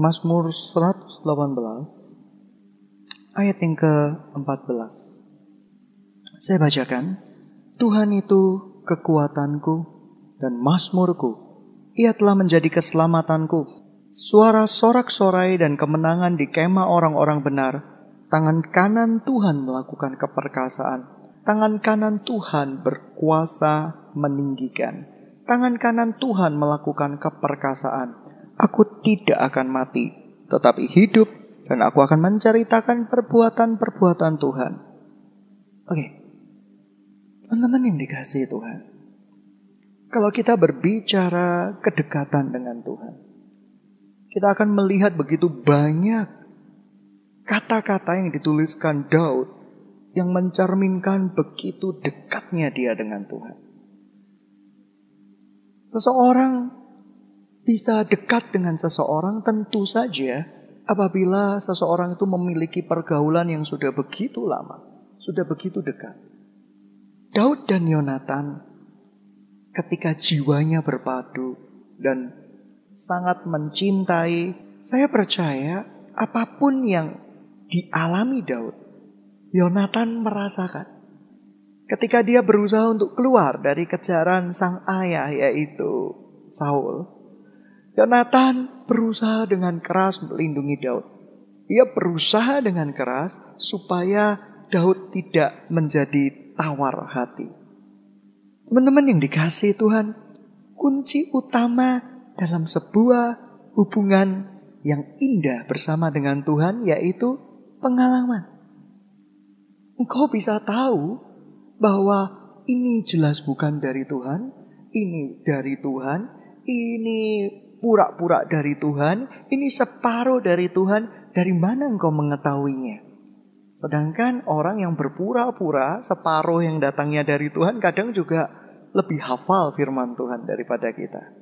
Mazmur 118 ayat yang ke-14. Saya bacakan, Tuhan itu kekuatanku dan mazmurku. Ia telah menjadi keselamatanku. Suara sorak-sorai dan kemenangan di kemah orang-orang benar. Tangan kanan Tuhan melakukan keperkasaan. Tangan kanan Tuhan berkuasa meninggikan. Tangan kanan Tuhan melakukan keperkasaan aku tidak akan mati, tetapi hidup dan aku akan menceritakan perbuatan-perbuatan Tuhan. Oke, teman-teman yang dikasih Tuhan. Kalau kita berbicara kedekatan dengan Tuhan, kita akan melihat begitu banyak kata-kata yang dituliskan Daud yang mencerminkan begitu dekatnya dia dengan Tuhan. Seseorang bisa dekat dengan seseorang tentu saja apabila seseorang itu memiliki pergaulan yang sudah begitu lama, sudah begitu dekat. Daud dan Yonatan ketika jiwanya berpadu dan sangat mencintai, saya percaya apa pun yang dialami Daud, Yonatan merasakan. Ketika dia berusaha untuk keluar dari kejaran sang ayah yaitu Saul, Yonatan berusaha dengan keras melindungi Daud. Ia berusaha dengan keras supaya Daud tidak menjadi tawar hati. Teman-teman yang dikasih Tuhan, kunci utama dalam sebuah hubungan yang indah bersama dengan Tuhan yaitu pengalaman. Engkau bisa tahu bahwa ini jelas bukan dari Tuhan, ini dari Tuhan, ini pura-pura dari Tuhan, ini separuh dari Tuhan, dari mana engkau mengetahuinya? Sedangkan orang yang berpura-pura separuh yang datangnya dari Tuhan kadang juga lebih hafal firman Tuhan daripada kita.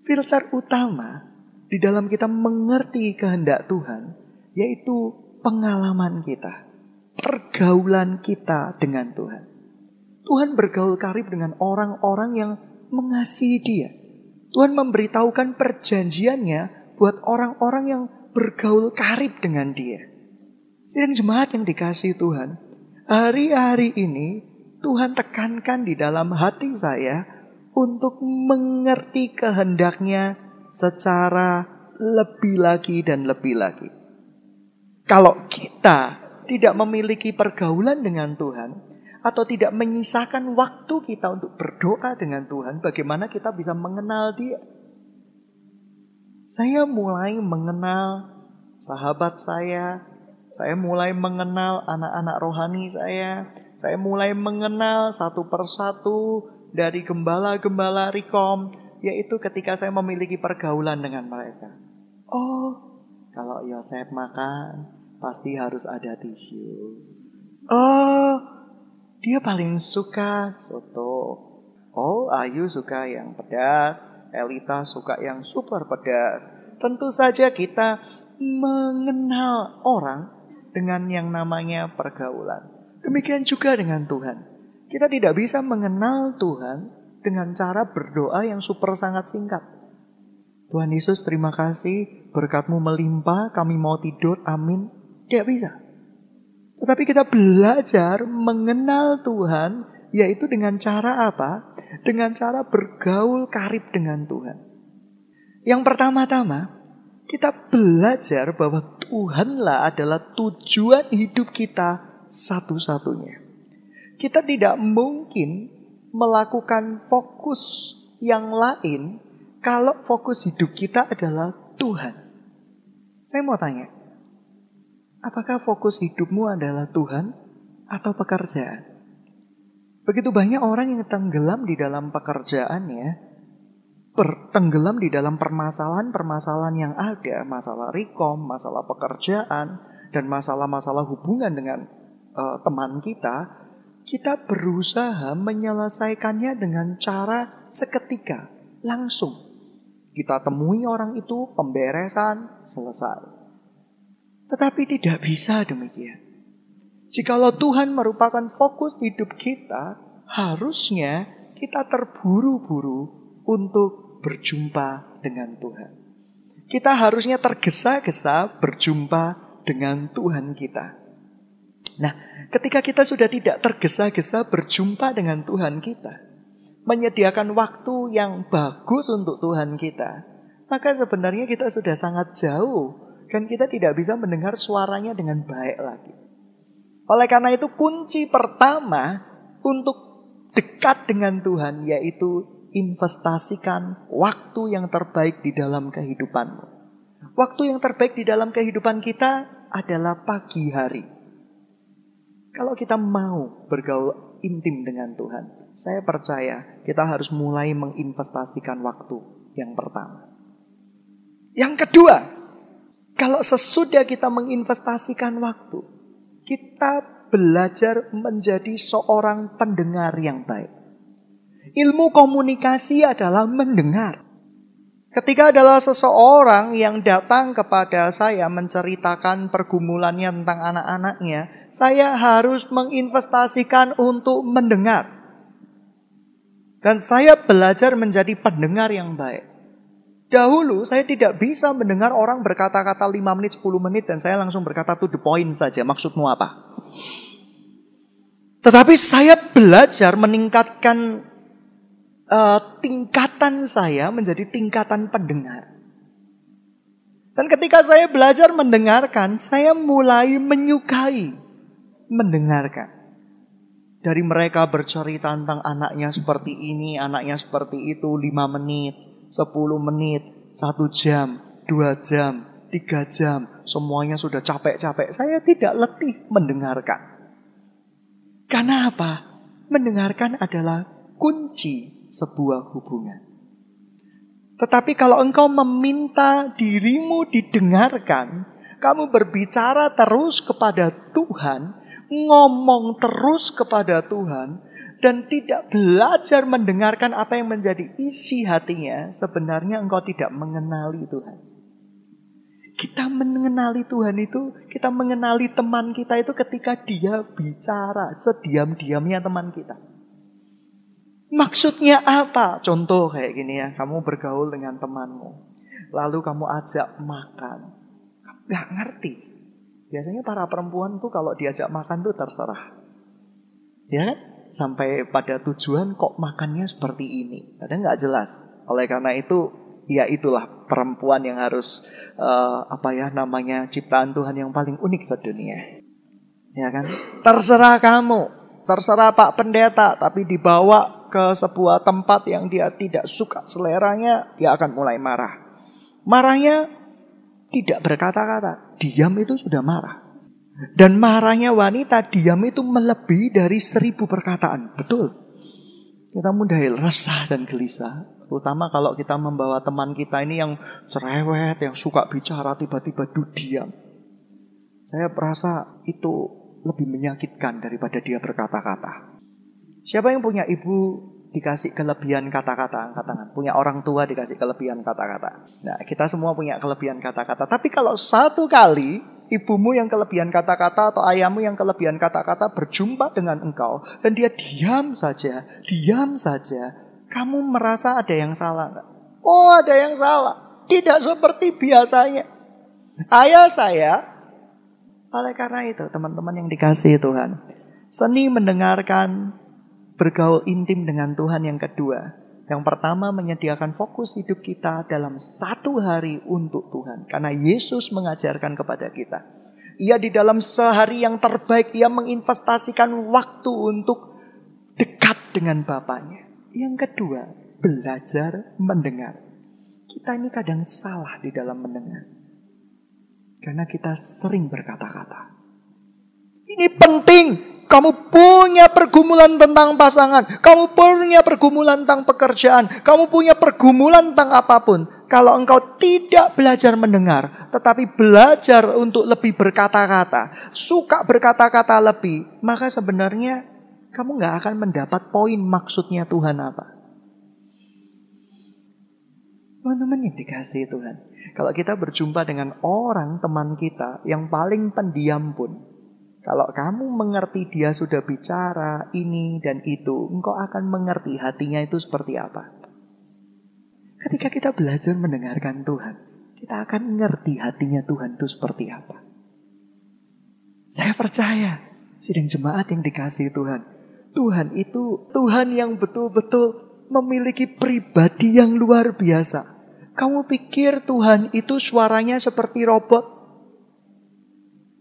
Filter utama di dalam kita mengerti kehendak Tuhan yaitu pengalaman kita, pergaulan kita dengan Tuhan. Tuhan bergaul karib dengan orang-orang yang mengasihi Dia, Tuhan memberitahukan perjanjiannya buat orang-orang yang bergaul karib dengan dia. Sidang jemaat yang dikasih Tuhan, hari-hari ini Tuhan tekankan di dalam hati saya untuk mengerti kehendaknya secara lebih lagi dan lebih lagi. Kalau kita tidak memiliki pergaulan dengan Tuhan, atau tidak menyisakan waktu kita untuk berdoa dengan Tuhan, bagaimana kita bisa mengenal Dia? Saya mulai mengenal sahabat saya, saya mulai mengenal anak-anak rohani saya, saya mulai mengenal satu persatu dari gembala-gembala Rikom, yaitu ketika saya memiliki pergaulan dengan mereka. Oh, kalau Yosef makan, pasti harus ada tisu. Oh, dia paling suka soto. Oh, Ayu suka yang pedas, Elita suka yang super pedas. Tentu saja kita mengenal orang dengan yang namanya pergaulan. Demikian juga dengan Tuhan. Kita tidak bisa mengenal Tuhan dengan cara berdoa yang super sangat singkat. Tuhan Yesus terima kasih berkatmu melimpah kami mau tidur amin. Tidak bisa. Tetapi kita belajar mengenal Tuhan yaitu dengan cara apa? Dengan cara bergaul karib dengan Tuhan. Yang pertama-tama, kita belajar bahwa Tuhanlah adalah tujuan hidup kita satu-satunya. Kita tidak mungkin melakukan fokus yang lain kalau fokus hidup kita adalah Tuhan. Saya mau tanya, Apakah fokus hidupmu adalah Tuhan atau pekerjaan? Begitu banyak orang yang tenggelam di dalam pekerjaannya, bertenggelam di dalam permasalahan-permasalahan yang ada, masalah rekom, masalah pekerjaan, dan masalah-masalah hubungan dengan uh, teman kita, kita berusaha menyelesaikannya dengan cara seketika, langsung. Kita temui orang itu, pemberesan, selesai. Tetapi tidak bisa demikian. Jikalau Tuhan merupakan fokus hidup kita, harusnya kita terburu-buru untuk berjumpa dengan Tuhan. Kita harusnya tergesa-gesa berjumpa dengan Tuhan kita. Nah, ketika kita sudah tidak tergesa-gesa berjumpa dengan Tuhan kita, menyediakan waktu yang bagus untuk Tuhan kita, maka sebenarnya kita sudah sangat jauh dan kita tidak bisa mendengar suaranya dengan baik lagi. Oleh karena itu kunci pertama untuk dekat dengan Tuhan yaitu investasikan waktu yang terbaik di dalam kehidupanmu. Waktu yang terbaik di dalam kehidupan kita adalah pagi hari. Kalau kita mau bergaul intim dengan Tuhan, saya percaya kita harus mulai menginvestasikan waktu yang pertama. Yang kedua, kalau sesudah kita menginvestasikan waktu, kita belajar menjadi seorang pendengar yang baik. Ilmu komunikasi adalah mendengar. Ketika adalah seseorang yang datang kepada saya menceritakan pergumulannya tentang anak-anaknya, saya harus menginvestasikan untuk mendengar. Dan saya belajar menjadi pendengar yang baik. Dahulu saya tidak bisa mendengar orang berkata-kata 5 menit, 10 menit dan saya langsung berkata to the point saja. Maksudmu apa? Tetapi saya belajar meningkatkan uh, tingkatan saya menjadi tingkatan pendengar. Dan ketika saya belajar mendengarkan, saya mulai menyukai mendengarkan. Dari mereka bercerita tentang anaknya seperti ini, anaknya seperti itu, lima menit, sepuluh menit, satu jam, dua jam, tiga jam, semuanya sudah capek-capek. Saya tidak letih mendengarkan. Karena apa? Mendengarkan adalah kunci sebuah hubungan. Tetapi kalau engkau meminta dirimu didengarkan, kamu berbicara terus kepada Tuhan, ngomong terus kepada Tuhan, dan tidak belajar mendengarkan apa yang menjadi isi hatinya, sebenarnya engkau tidak mengenali Tuhan. Kita mengenali Tuhan itu, kita mengenali teman kita itu ketika dia bicara, sediam-diamnya teman kita. Maksudnya apa? Contoh kayak gini ya, kamu bergaul dengan temanmu. Lalu kamu ajak makan. Gak ngerti. Biasanya para perempuan tuh kalau diajak makan tuh terserah. Ya kan? Sampai pada tujuan kok makannya seperti ini. Kadang nggak jelas. Oleh karena itu, ya itulah perempuan yang harus uh, apa ya namanya ciptaan Tuhan yang paling unik sedunia. Ya kan? Terserah kamu, terserah Pak Pendeta, tapi dibawa ke sebuah tempat yang dia tidak suka seleranya, dia akan mulai marah. Marahnya tidak berkata-kata, diam itu sudah marah. Dan marahnya wanita diam itu melebihi dari seribu perkataan. Betul. Kita mudah resah dan gelisah. Terutama kalau kita membawa teman kita ini yang cerewet, yang suka bicara, tiba-tiba diam. Saya merasa itu lebih menyakitkan daripada dia berkata-kata. Siapa yang punya ibu dikasih kelebihan kata-kata, angkat tangan. Punya orang tua dikasih kelebihan kata-kata. Nah, kita semua punya kelebihan kata-kata. Tapi kalau satu kali ibumu yang kelebihan kata-kata atau ayahmu yang kelebihan kata-kata berjumpa dengan engkau dan dia diam saja, diam saja, kamu merasa ada yang salah enggak? Oh, ada yang salah. Tidak seperti biasanya. Ayah saya, oleh karena itu teman-teman yang dikasih Tuhan, seni mendengarkan bergaul intim dengan Tuhan yang kedua. Yang pertama menyediakan fokus hidup kita dalam satu hari untuk Tuhan. Karena Yesus mengajarkan kepada kita. Ia di dalam sehari yang terbaik, ia menginvestasikan waktu untuk dekat dengan Bapaknya. Yang kedua, belajar mendengar. Kita ini kadang salah di dalam mendengar. Karena kita sering berkata-kata. Ini penting, kamu punya pergumulan tentang pasangan, kamu punya pergumulan tentang pekerjaan, kamu punya pergumulan tentang apa pun. Kalau engkau tidak belajar mendengar, tetapi belajar untuk lebih berkata-kata, suka berkata-kata lebih, maka sebenarnya kamu nggak akan mendapat poin maksudnya Tuhan apa. Teman-teman yang dikasih Tuhan. Kalau kita berjumpa dengan orang teman kita yang paling pendiam pun, kalau kamu mengerti dia sudah bicara ini dan itu, engkau akan mengerti hatinya itu seperti apa. Ketika kita belajar mendengarkan Tuhan, kita akan ngerti hatinya Tuhan itu seperti apa. Saya percaya, sidang jemaat yang dikasih Tuhan. Tuhan itu Tuhan yang betul-betul memiliki pribadi yang luar biasa. Kamu pikir Tuhan itu suaranya seperti robot?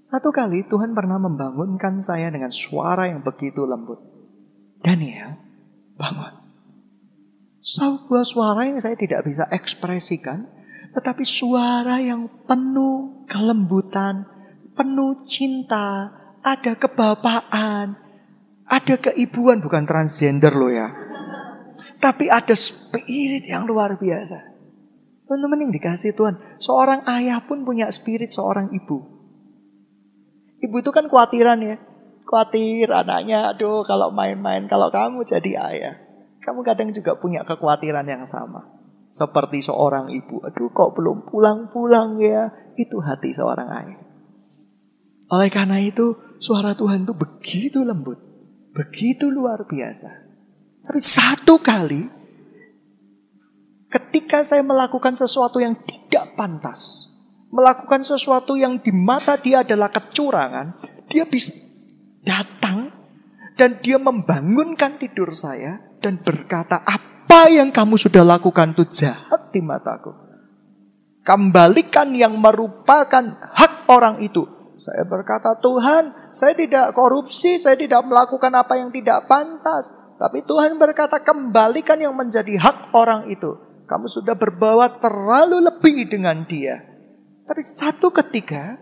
Satu kali Tuhan pernah membangunkan saya dengan suara yang begitu lembut. Daniel, bangun. Sebuah suara yang saya tidak bisa ekspresikan, tetapi suara yang penuh kelembutan, penuh cinta, ada kebapaan, ada keibuan, bukan transgender loh ya. Tapi ada spirit yang luar biasa. Teman-teman yang dikasih Tuhan, seorang ayah pun punya spirit seorang ibu. Ibu itu kan khawatiran ya. Khawatir anaknya, aduh kalau main-main, kalau kamu jadi ayah. Kamu kadang juga punya kekhawatiran yang sama. Seperti seorang ibu, aduh kok belum pulang-pulang ya. Itu hati seorang ayah. Oleh karena itu, suara Tuhan itu begitu lembut. Begitu luar biasa. Tapi satu kali, ketika saya melakukan sesuatu yang tidak pantas, melakukan sesuatu yang di mata dia adalah kecurangan, dia bisa datang dan dia membangunkan tidur saya dan berkata, apa yang kamu sudah lakukan itu jahat di mataku. Kembalikan yang merupakan hak orang itu. Saya berkata, Tuhan, saya tidak korupsi, saya tidak melakukan apa yang tidak pantas. Tapi Tuhan berkata, kembalikan yang menjadi hak orang itu. Kamu sudah berbawa terlalu lebih dengan dia. Tapi satu ketika,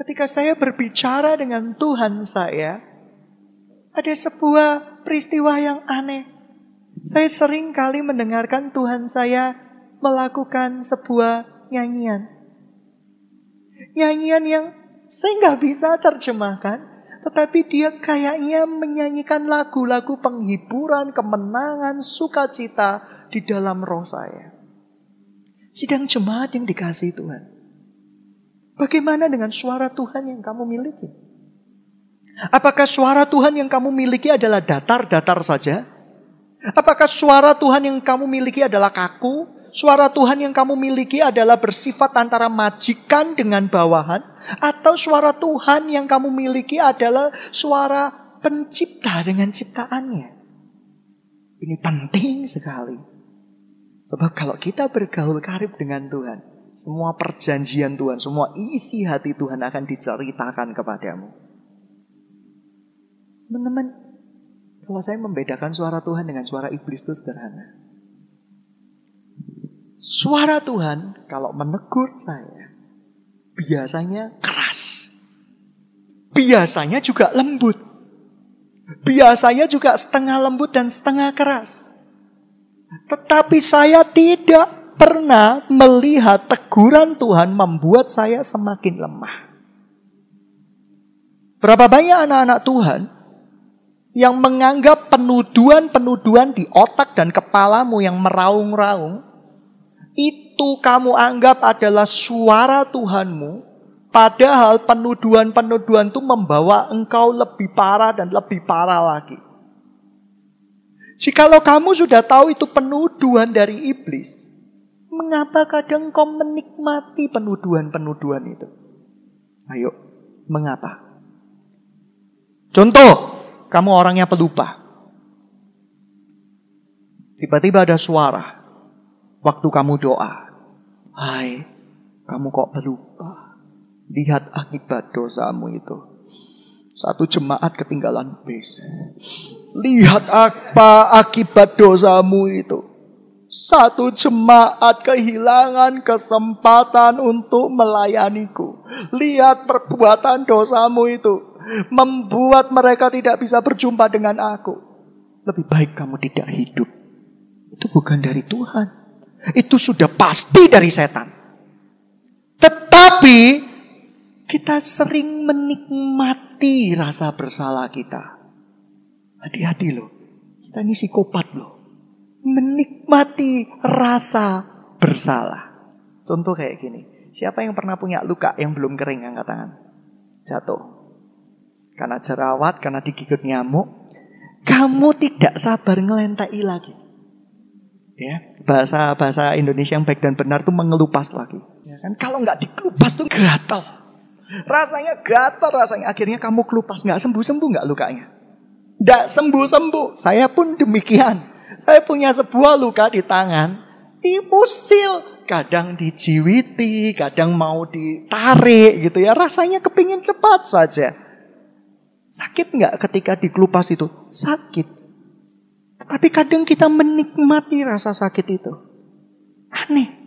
ketika saya berbicara dengan Tuhan saya, ada sebuah peristiwa yang aneh. Saya sering kali mendengarkan Tuhan saya melakukan sebuah nyanyian. Nyanyian yang saya nggak bisa terjemahkan, tetapi dia kayaknya menyanyikan lagu-lagu penghiburan, kemenangan, sukacita di dalam roh saya. Sidang jemaat yang dikasih Tuhan. Bagaimana dengan suara Tuhan yang kamu miliki? Apakah suara Tuhan yang kamu miliki adalah datar-datar saja? Apakah suara Tuhan yang kamu miliki adalah kaku? Suara Tuhan yang kamu miliki adalah bersifat antara majikan dengan bawahan? Atau suara Tuhan yang kamu miliki adalah suara pencipta dengan ciptaannya? Ini penting sekali. Sebab kalau kita bergaul karib dengan Tuhan, semua perjanjian Tuhan, semua isi hati Tuhan akan diceritakan kepadamu. Teman-teman, kalau saya membedakan suara Tuhan dengan suara iblis itu sederhana. Suara Tuhan kalau menegur saya biasanya keras. Biasanya juga lembut. Biasanya juga setengah lembut dan setengah keras. Tetapi saya tidak pernah melihat teguran Tuhan membuat saya semakin lemah. Berapa banyak anak-anak Tuhan yang menganggap penuduhan-penuduhan di otak dan kepalamu yang meraung-raung, itu kamu anggap adalah suara Tuhanmu, padahal penuduhan-penuduhan itu membawa engkau lebih parah dan lebih parah lagi. Jikalau kamu sudah tahu itu penuduhan dari iblis, mengapa kadang kau menikmati penuduhan-penuduhan itu? Ayo, mengapa? Contoh, kamu orangnya pelupa. Tiba-tiba ada suara. Waktu kamu doa. Hai, kamu kok pelupa? Lihat akibat dosamu itu. Satu jemaat ketinggalan bis. Lihat apa akibat dosamu itu. Satu jemaat kehilangan kesempatan untuk melayaniku. Lihat perbuatan dosamu itu membuat mereka tidak bisa berjumpa dengan aku. Lebih baik kamu tidak hidup. Itu bukan dari Tuhan. Itu sudah pasti dari setan. Tetapi kita sering menikmati rasa bersalah kita. Hati-hati loh. Kita ini psikopat loh. Menikmati rasa bersalah. Contoh kayak gini. Siapa yang pernah punya luka yang belum kering angkat tangan? Jatuh karena jerawat, karena digigit nyamuk, kamu tidak sabar ngelentai lagi. Ya, bahasa bahasa Indonesia yang baik dan benar tuh mengelupas lagi. Ya kan kalau nggak dikelupas tuh gatal. Rasanya gatal, rasanya akhirnya kamu kelupas nggak sembuh sembuh nggak lukanya. Nggak sembuh sembuh. Saya pun demikian. Saya punya sebuah luka di tangan, diusil, kadang dijiwiti, kadang mau ditarik gitu ya. Rasanya kepingin cepat saja. Sakit nggak ketika dikelupas itu? Sakit. Tapi kadang kita menikmati rasa sakit itu. Aneh.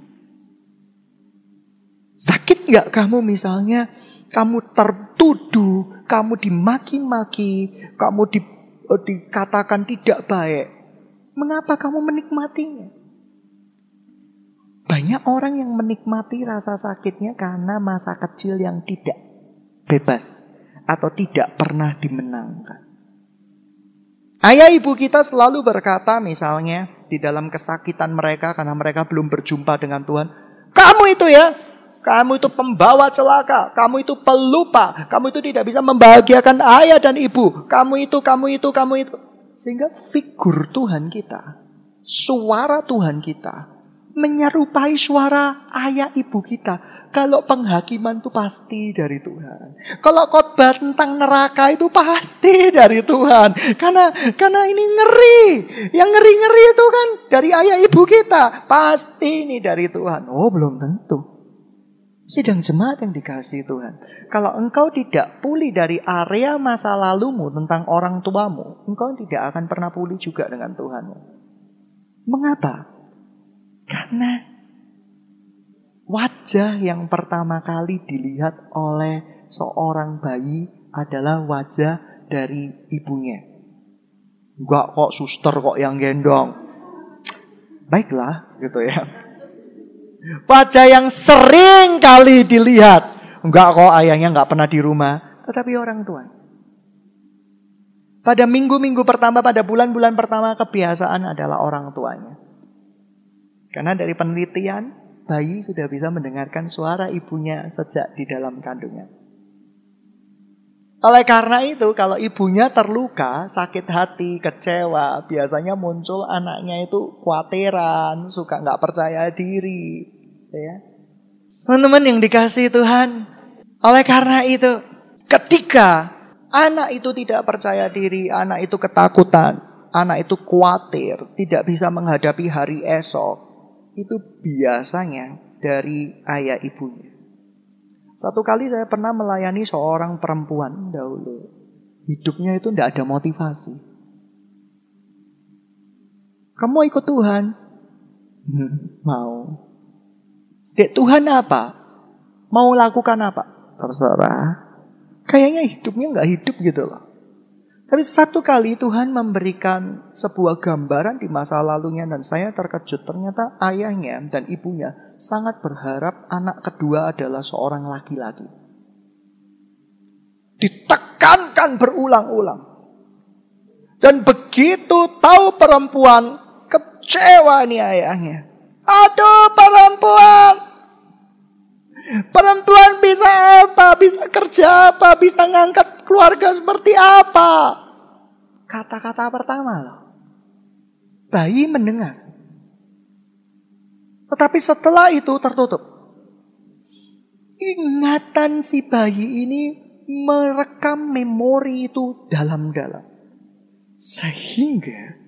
Sakit nggak kamu misalnya kamu tertuduh, kamu dimaki-maki, kamu di, eh, dikatakan tidak baik. Mengapa kamu menikmatinya? Banyak orang yang menikmati rasa sakitnya karena masa kecil yang tidak bebas atau tidak pernah dimenangkan. Ayah ibu kita selalu berkata misalnya di dalam kesakitan mereka karena mereka belum berjumpa dengan Tuhan. Kamu itu ya, kamu itu pembawa celaka, kamu itu pelupa, kamu itu tidak bisa membahagiakan ayah dan ibu. Kamu itu, kamu itu, kamu itu. Sehingga figur Tuhan kita, suara Tuhan kita menyerupai suara ayah ibu kita kalau penghakiman itu pasti dari Tuhan. Kalau khotbah tentang neraka itu pasti dari Tuhan. Karena karena ini ngeri. Yang ngeri-ngeri itu kan dari ayah ibu kita. Pasti ini dari Tuhan. Oh, belum tentu. Sidang jemaat yang dikasih Tuhan. Kalau engkau tidak pulih dari area masa lalumu tentang orang tuamu, engkau tidak akan pernah pulih juga dengan Tuhan. Mengapa? Karena Wajah yang pertama kali dilihat oleh seorang bayi adalah wajah dari ibunya. Enggak kok suster kok yang gendong. Baiklah gitu ya. Wajah yang sering kali dilihat. Enggak kok ayahnya enggak pernah di rumah. Tetapi orang tua. Pada minggu-minggu pertama, pada bulan-bulan pertama kebiasaan adalah orang tuanya. Karena dari penelitian bayi sudah bisa mendengarkan suara ibunya sejak di dalam kandungan. Oleh karena itu, kalau ibunya terluka, sakit hati, kecewa, biasanya muncul anaknya itu kuateran, suka nggak percaya diri. Ya. Teman-teman yang dikasih Tuhan, oleh karena itu, ketika anak itu tidak percaya diri, anak itu ketakutan, anak itu khawatir, tidak bisa menghadapi hari esok, itu biasanya dari ayah ibunya. Satu kali saya pernah melayani seorang perempuan dahulu. Hidupnya itu tidak ada motivasi. Kamu ikut Tuhan? Hmm, mau. Dek Tuhan apa? Mau lakukan apa? Terserah. Kayaknya hidupnya nggak hidup gitu loh. Tapi satu kali Tuhan memberikan sebuah gambaran di masa lalunya dan saya terkejut. Ternyata ayahnya dan ibunya sangat berharap anak kedua adalah seorang laki-laki. Ditekankan berulang-ulang. Dan begitu tahu perempuan, kecewa nih ayahnya. Aduh perempuan, Perempuan bisa apa? Bisa kerja apa? Bisa ngangkat keluarga seperti apa? Kata-kata pertama loh. Bayi mendengar. Tetapi setelah itu tertutup. Ingatan si bayi ini merekam memori itu dalam-dalam. Sehingga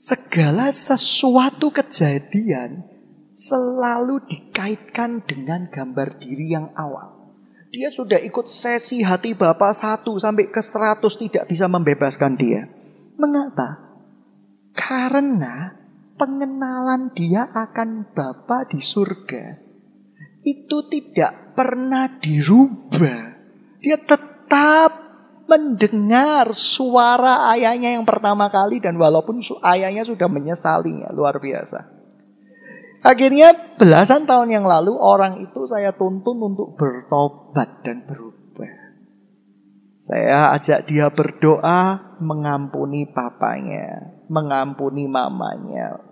segala sesuatu kejadian selalu dikaitkan dengan gambar diri yang awal. Dia sudah ikut sesi hati Bapak satu sampai ke seratus tidak bisa membebaskan dia. Mengapa? Karena pengenalan dia akan Bapak di surga itu tidak pernah dirubah. Dia tetap mendengar suara ayahnya yang pertama kali dan walaupun ayahnya sudah menyesalinya luar biasa. Akhirnya belasan tahun yang lalu orang itu saya tuntun untuk bertobat dan berubah. Saya ajak dia berdoa mengampuni papanya, mengampuni mamanya.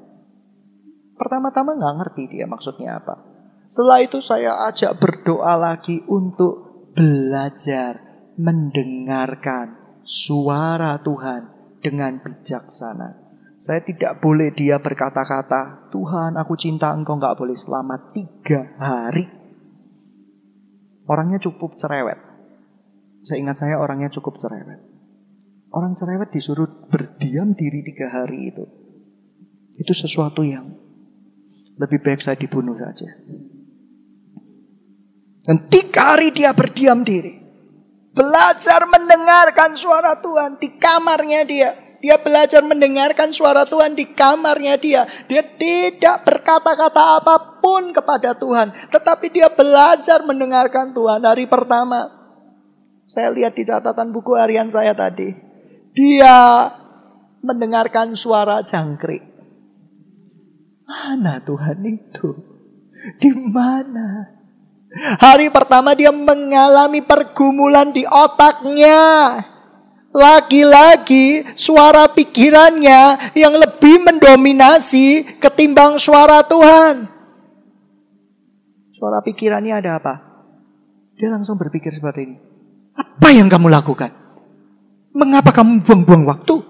Pertama-tama nggak ngerti dia maksudnya apa. Setelah itu saya ajak berdoa lagi untuk belajar mendengarkan suara Tuhan dengan bijaksana. Saya tidak boleh dia berkata-kata, Tuhan aku cinta engkau nggak boleh selama tiga hari. Orangnya cukup cerewet. Saya ingat saya orangnya cukup cerewet. Orang cerewet disuruh berdiam diri tiga hari itu. Itu sesuatu yang lebih baik saya dibunuh saja. Dan tiga hari dia berdiam diri. Belajar mendengarkan suara Tuhan di kamarnya dia. Dia belajar mendengarkan suara Tuhan di kamarnya dia. Dia tidak berkata-kata apa pun kepada Tuhan. Tetapi dia belajar mendengarkan Tuhan. Hari pertama. Saya lihat di catatan buku harian saya tadi. Dia mendengarkan suara jangkrik. Mana Tuhan itu? Di mana? Hari pertama dia mengalami pergumulan di otaknya. Lagi-lagi suara pikirannya yang lebih mendominasi ketimbang suara Tuhan. Suara pikirannya ada apa? Dia langsung berpikir seperti ini. Apa yang kamu lakukan? Mengapa kamu buang-buang waktu?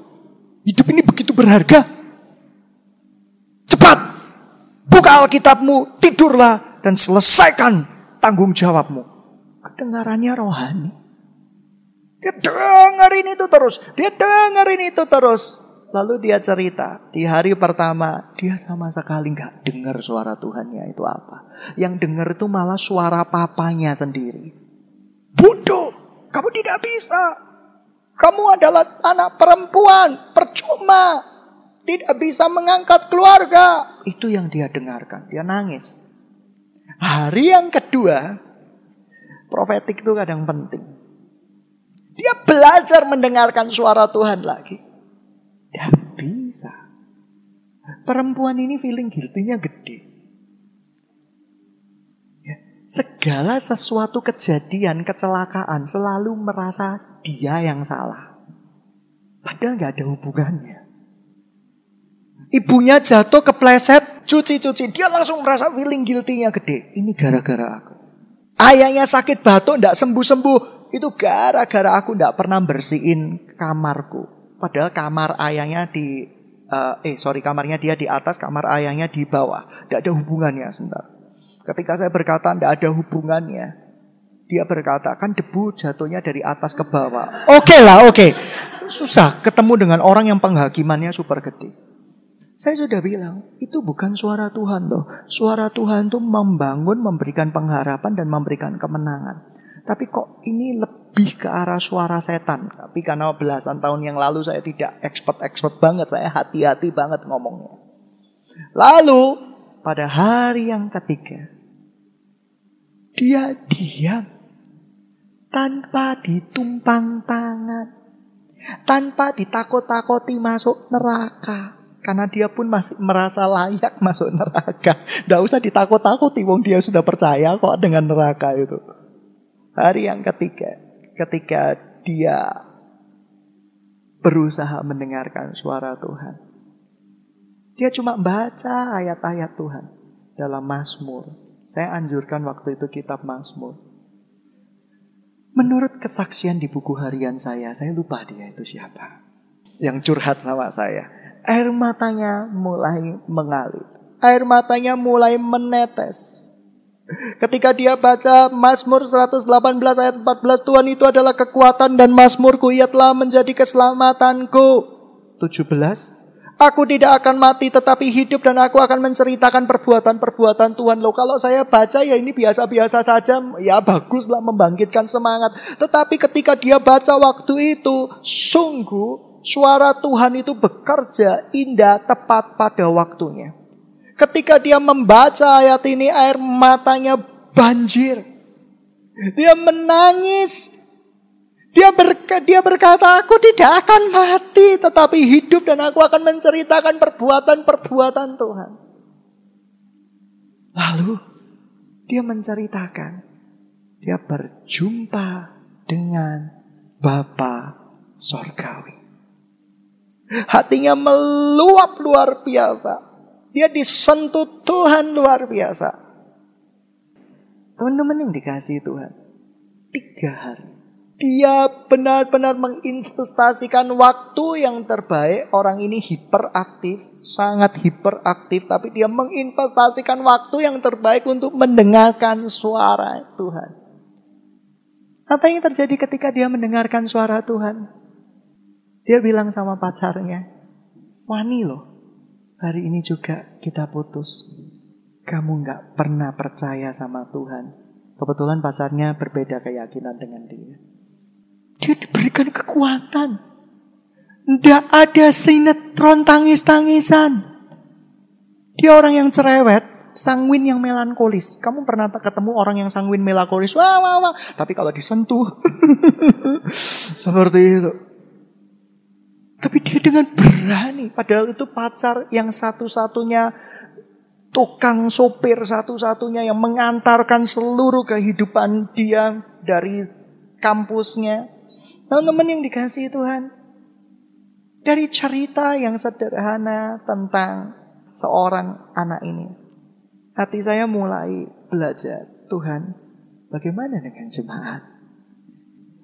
Hidup ini begitu berharga. Cepat, buka Alkitabmu, tidurlah, dan selesaikan tanggung jawabmu. Kedengarannya rohani. Dia dengerin itu terus. Dia dengerin itu terus. Lalu dia cerita, di hari pertama dia sama sekali nggak dengar suara Tuhannya itu apa. Yang dengar itu malah suara papanya sendiri. Bodoh, kamu tidak bisa. Kamu adalah anak perempuan, percuma. Tidak bisa mengangkat keluarga. Itu yang dia dengarkan, dia nangis. Hari yang kedua, profetik itu kadang penting. Dia belajar mendengarkan suara Tuhan lagi. Tidak bisa. Perempuan ini feeling guilty-nya gede. Ya, segala sesuatu kejadian, kecelakaan selalu merasa dia yang salah. Padahal nggak ada hubungannya. Ibunya jatuh kepleset, cuci-cuci. Dia langsung merasa feeling guilty-nya gede. Ini gara-gara aku. Ayahnya sakit batuk, ndak sembuh-sembuh. Itu gara-gara aku ndak pernah bersihin kamarku. Padahal kamar ayahnya di... Uh, eh, sorry, kamarnya dia di atas, kamar ayahnya di bawah. Ndak ada hubungannya, sebentar. Ketika saya berkata ndak ada hubungannya, dia berkata, kan debu jatuhnya dari atas ke bawah. Oke okay lah, oke. Okay. Susah ketemu dengan orang yang penghakimannya super gede. Saya sudah bilang, itu bukan suara Tuhan loh. Suara Tuhan itu membangun, memberikan pengharapan dan memberikan kemenangan. Tapi kok ini lebih ke arah suara setan. Tapi karena belasan tahun yang lalu saya tidak expert-expert banget, saya hati-hati banget ngomongnya. Lalu pada hari yang ketiga, dia diam tanpa ditumpang tangan, tanpa ditakut-takuti masuk neraka. Karena dia pun masih merasa layak masuk neraka. Tidak usah ditakut-takuti, wong dia sudah percaya kok dengan neraka itu. Hari yang ketiga, ketika dia berusaha mendengarkan suara Tuhan. Dia cuma baca ayat-ayat Tuhan dalam Mazmur. Saya anjurkan waktu itu kitab Mazmur. Menurut kesaksian di buku harian saya, saya lupa dia itu siapa. Yang curhat sama saya air matanya mulai mengalir. Air matanya mulai menetes. Ketika dia baca Mazmur 118 ayat 14, Tuhan itu adalah kekuatan dan Mazmurku, ia telah menjadi keselamatanku. 17, Aku tidak akan mati tetapi hidup dan aku akan menceritakan perbuatan-perbuatan Tuhan. Loh kalau saya baca ya ini biasa-biasa saja. Ya baguslah membangkitkan semangat. Tetapi ketika dia baca waktu itu. Sungguh Suara Tuhan itu bekerja indah tepat pada waktunya. Ketika dia membaca ayat ini air matanya banjir. Dia menangis. Dia, berka, dia berkata, aku tidak akan mati tetapi hidup dan aku akan menceritakan perbuatan-perbuatan Tuhan. Lalu dia menceritakan, dia berjumpa dengan Bapa Sorgawi. Hatinya meluap luar biasa. Dia disentuh Tuhan luar biasa. Teman-teman yang dikasih Tuhan. Tiga hari. Dia benar-benar menginvestasikan waktu yang terbaik. Orang ini hiperaktif, sangat hiperaktif, tapi dia menginvestasikan waktu yang terbaik untuk mendengarkan suara Tuhan. Apa yang terjadi ketika dia mendengarkan suara Tuhan? Dia bilang sama pacarnya, Wani loh, hari ini juga kita putus. Kamu nggak pernah percaya sama Tuhan. Kebetulan pacarnya berbeda keyakinan dengan dia. Dia diberikan kekuatan. Tidak ada sinetron tangis-tangisan. Dia orang yang cerewet, sanguin yang melankolis. Kamu pernah ketemu orang yang sanguin melankolis? Wah, wah, wah. Tapi kalau disentuh, seperti itu. Tapi dia dengan berani. Padahal itu pacar yang satu-satunya tukang sopir satu-satunya yang mengantarkan seluruh kehidupan dia dari kampusnya Teman-teman yang dikasih Tuhan. Dari cerita yang sederhana tentang seorang anak ini. Hati saya mulai belajar. Tuhan, bagaimana dengan jemaat?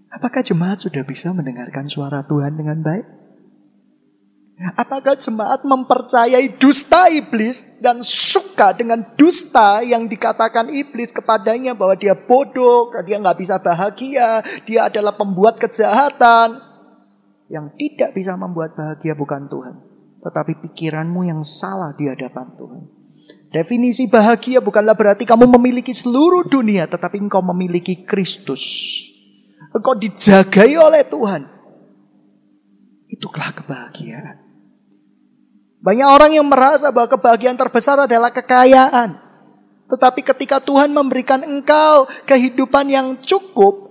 Apakah jemaat sudah bisa mendengarkan suara Tuhan dengan baik? Apakah jemaat mempercayai dusta iblis dan suka dengan dusta yang dikatakan iblis kepadanya bahwa dia bodoh, dia nggak bisa bahagia, dia adalah pembuat kejahatan. Yang tidak bisa membuat bahagia bukan Tuhan, tetapi pikiranmu yang salah di hadapan Tuhan. Definisi bahagia bukanlah berarti kamu memiliki seluruh dunia, tetapi engkau memiliki Kristus. Engkau dijagai oleh Tuhan. Itulah kebahagiaan. Banyak orang yang merasa bahwa kebahagiaan terbesar adalah kekayaan. Tetapi ketika Tuhan memberikan engkau kehidupan yang cukup,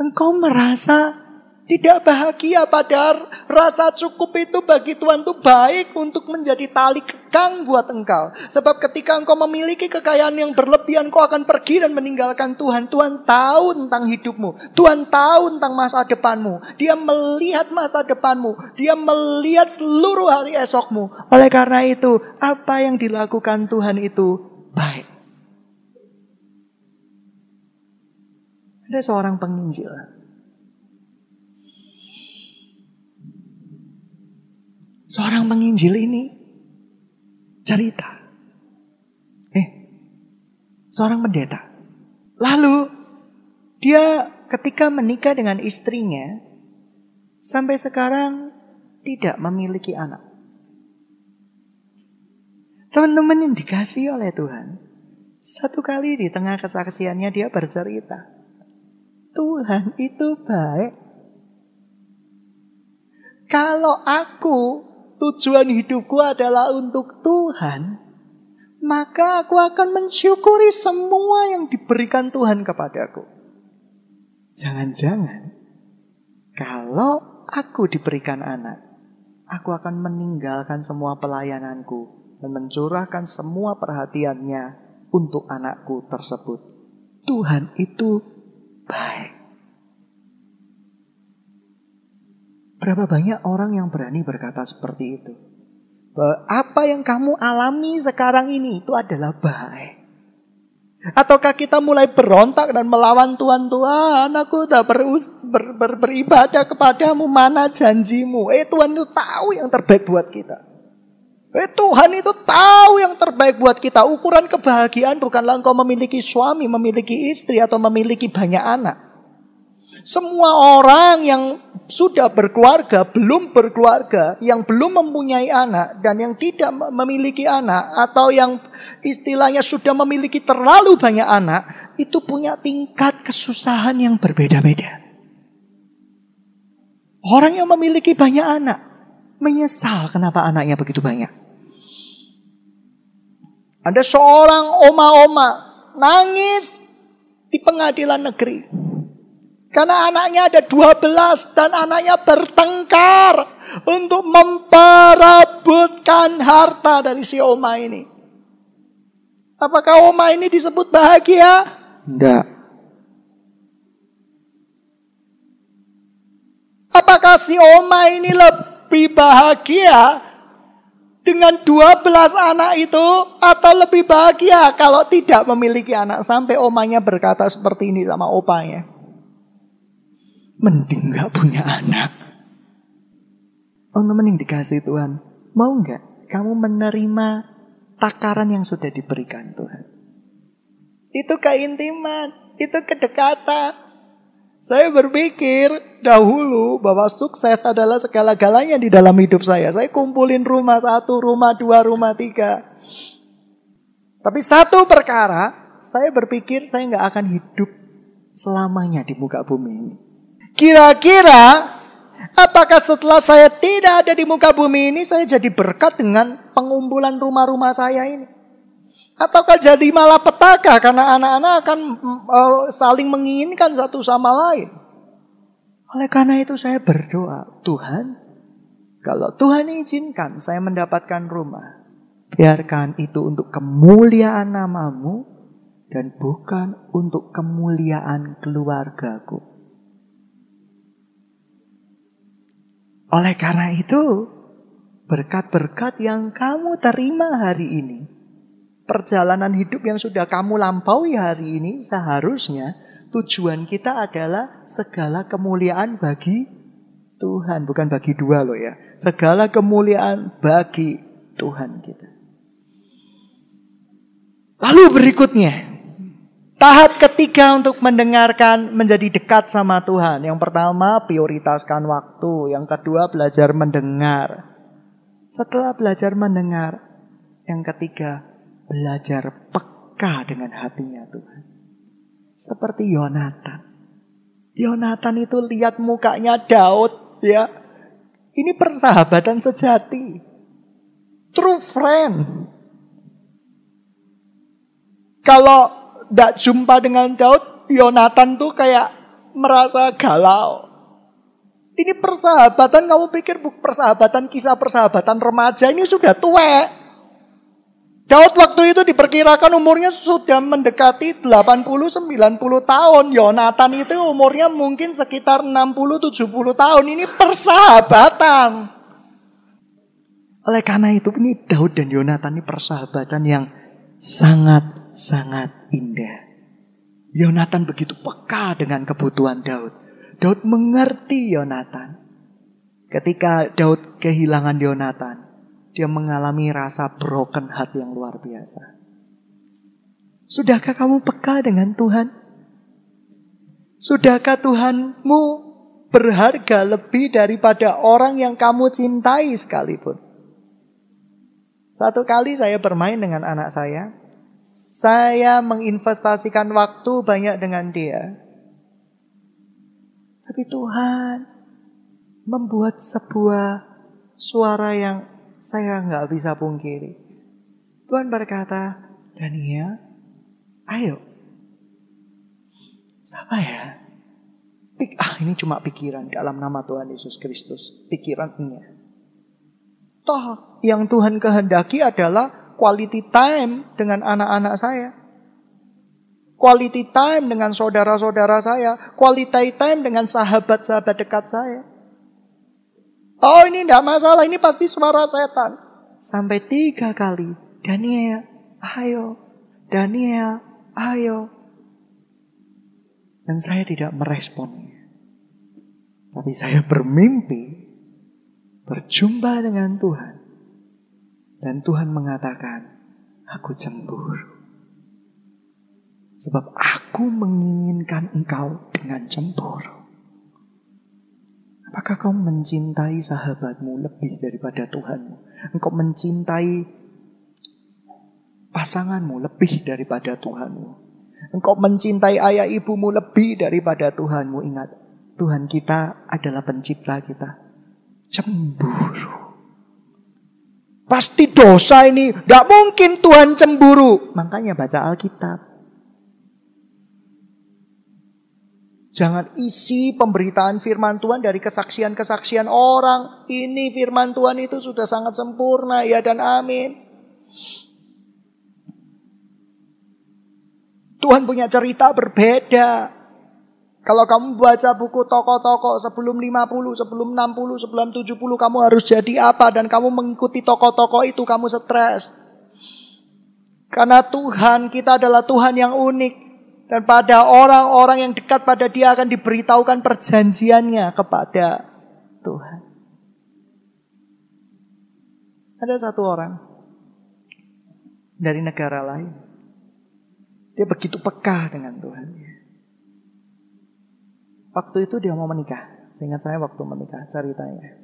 engkau merasa tidak bahagia padahal rasa cukup itu bagi Tuhan itu baik untuk menjadi tali kekang buat engkau. Sebab ketika engkau memiliki kekayaan yang berlebihan, engkau akan pergi dan meninggalkan Tuhan. Tuhan tahu tentang hidupmu. Tuhan tahu tentang masa depanmu. Dia melihat masa depanmu. Dia melihat seluruh hari esokmu. Oleh karena itu, apa yang dilakukan Tuhan itu baik. Ada seorang penginjil Seorang penginjil ini cerita. Eh, seorang pendeta. Lalu dia ketika menikah dengan istrinya sampai sekarang tidak memiliki anak. Teman-teman yang dikasih oleh Tuhan, satu kali di tengah kesaksiannya dia bercerita, Tuhan itu baik. Kalau aku tujuan hidupku adalah untuk Tuhan, maka aku akan mensyukuri semua yang diberikan Tuhan kepadaku. Jangan-jangan kalau aku diberikan anak, aku akan meninggalkan semua pelayananku dan mencurahkan semua perhatiannya untuk anakku tersebut. Tuhan itu baik. Berapa banyak orang yang berani berkata seperti itu? Apa yang kamu alami sekarang ini itu adalah baik. Ataukah kita mulai berontak dan melawan Tuhan Tuhan aku udah berus, ber, ber, beribadah kepadamu mana janjimu? Eh Tuhan itu tahu yang terbaik buat kita. Eh Tuhan itu tahu yang terbaik buat kita. Ukuran kebahagiaan bukanlah engkau memiliki suami, memiliki istri atau memiliki banyak anak semua orang yang sudah berkeluarga, belum berkeluarga, yang belum mempunyai anak, dan yang tidak memiliki anak, atau yang istilahnya sudah memiliki terlalu banyak anak, itu punya tingkat kesusahan yang berbeda-beda. Orang yang memiliki banyak anak menyesal kenapa anaknya begitu banyak. Ada seorang oma-oma nangis di pengadilan negeri. Karena anaknya ada 12 dan anaknya bertengkar untuk memperebutkan harta dari si Oma ini. Apakah Oma ini disebut bahagia? Tidak. Apakah si Oma ini lebih bahagia dengan 12 anak itu atau lebih bahagia kalau tidak memiliki anak sampai omanya berkata seperti ini sama opanya. Mending gak punya anak. Oh mending dikasih Tuhan. Mau nggak kamu menerima takaran yang sudah diberikan Tuhan? Itu keintiman, itu kedekatan. Saya berpikir dahulu bahwa sukses adalah segala-galanya di dalam hidup saya. Saya kumpulin rumah satu, rumah dua, rumah tiga. Tapi satu perkara, saya berpikir saya nggak akan hidup selamanya di muka bumi ini. Kira-kira apakah setelah saya tidak ada di muka bumi ini, saya jadi berkat dengan pengumpulan rumah-rumah saya ini? Ataukah jadi malah petaka karena anak-anak akan uh, saling menginginkan satu sama lain. Oleh karena itu saya berdoa, Tuhan, kalau Tuhan izinkan saya mendapatkan rumah, biarkan itu untuk kemuliaan namamu dan bukan untuk kemuliaan keluargaku. Oleh karena itu, berkat-berkat yang kamu terima hari ini perjalanan hidup yang sudah kamu lampaui hari ini seharusnya tujuan kita adalah segala kemuliaan bagi Tuhan, bukan bagi dua loh ya. Segala kemuliaan bagi Tuhan kita. Lalu berikutnya, tahap ketiga untuk mendengarkan menjadi dekat sama Tuhan. Yang pertama, prioritaskan waktu. Yang kedua, belajar mendengar. Setelah belajar mendengar, yang ketiga, belajar peka dengan hatinya Tuhan. Seperti Yonatan. Yonatan itu lihat mukanya Daud ya. Ini persahabatan sejati. True friend. Kalau tidak jumpa dengan Daud, Yonatan tuh kayak merasa galau. Ini persahabatan, kamu pikir persahabatan, kisah persahabatan remaja ini sudah tua. Daud waktu itu diperkirakan umurnya sudah mendekati 80-90 tahun. Yonatan itu umurnya mungkin sekitar 60-70 tahun. Ini persahabatan. Oleh karena itu ini Daud dan Yonatan ini persahabatan yang sangat-sangat indah. Yonatan begitu peka dengan kebutuhan Daud. Daud mengerti Yonatan. Ketika Daud kehilangan Yonatan, dia mengalami rasa broken heart yang luar biasa. Sudahkah kamu peka dengan Tuhan? Sudahkah Tuhanmu berharga lebih daripada orang yang kamu cintai sekalipun? Satu kali saya bermain dengan anak saya, saya menginvestasikan waktu banyak dengan dia. Tapi Tuhan membuat sebuah suara yang saya nggak bisa pungkiri. Tuhan berkata, Daniel, ayo. Siapa ya? Pik, ah ini cuma pikiran dalam nama Tuhan Yesus Kristus. Pikirannya. Toh yang Tuhan kehendaki adalah quality time dengan anak-anak saya. Quality time dengan saudara-saudara saya. Quality time dengan sahabat-sahabat dekat saya. Oh ini tidak masalah, ini pasti suara setan. Sampai tiga kali. Daniel, ayo. Daniel, ayo. Dan saya tidak meresponnya. Tapi saya bermimpi berjumpa dengan Tuhan. Dan Tuhan mengatakan, aku cemburu. Sebab aku menginginkan engkau dengan cemburu. Apakah kau mencintai sahabatmu lebih daripada Tuhanmu? Engkau mencintai pasanganmu lebih daripada Tuhanmu. Engkau mencintai ayah ibumu lebih daripada Tuhanmu. Ingat, Tuhan kita adalah pencipta kita. Cemburu. Pasti dosa ini. Gak mungkin Tuhan cemburu. Makanya baca Alkitab. Jangan isi pemberitaan firman Tuhan dari kesaksian-kesaksian orang. Ini firman Tuhan itu sudah sangat sempurna, ya dan amin. Tuhan punya cerita berbeda. Kalau kamu baca buku tokoh-tokoh sebelum 50, sebelum 60, sebelum 70, kamu harus jadi apa dan kamu mengikuti tokoh-tokoh itu kamu stres. Karena Tuhan kita adalah Tuhan yang unik. Dan pada orang-orang yang dekat pada dia akan diberitahukan perjanjiannya kepada Tuhan. Ada satu orang dari negara lain. Dia begitu peka dengan Tuhan. Waktu itu dia mau menikah. Seingat saya waktu menikah ceritanya.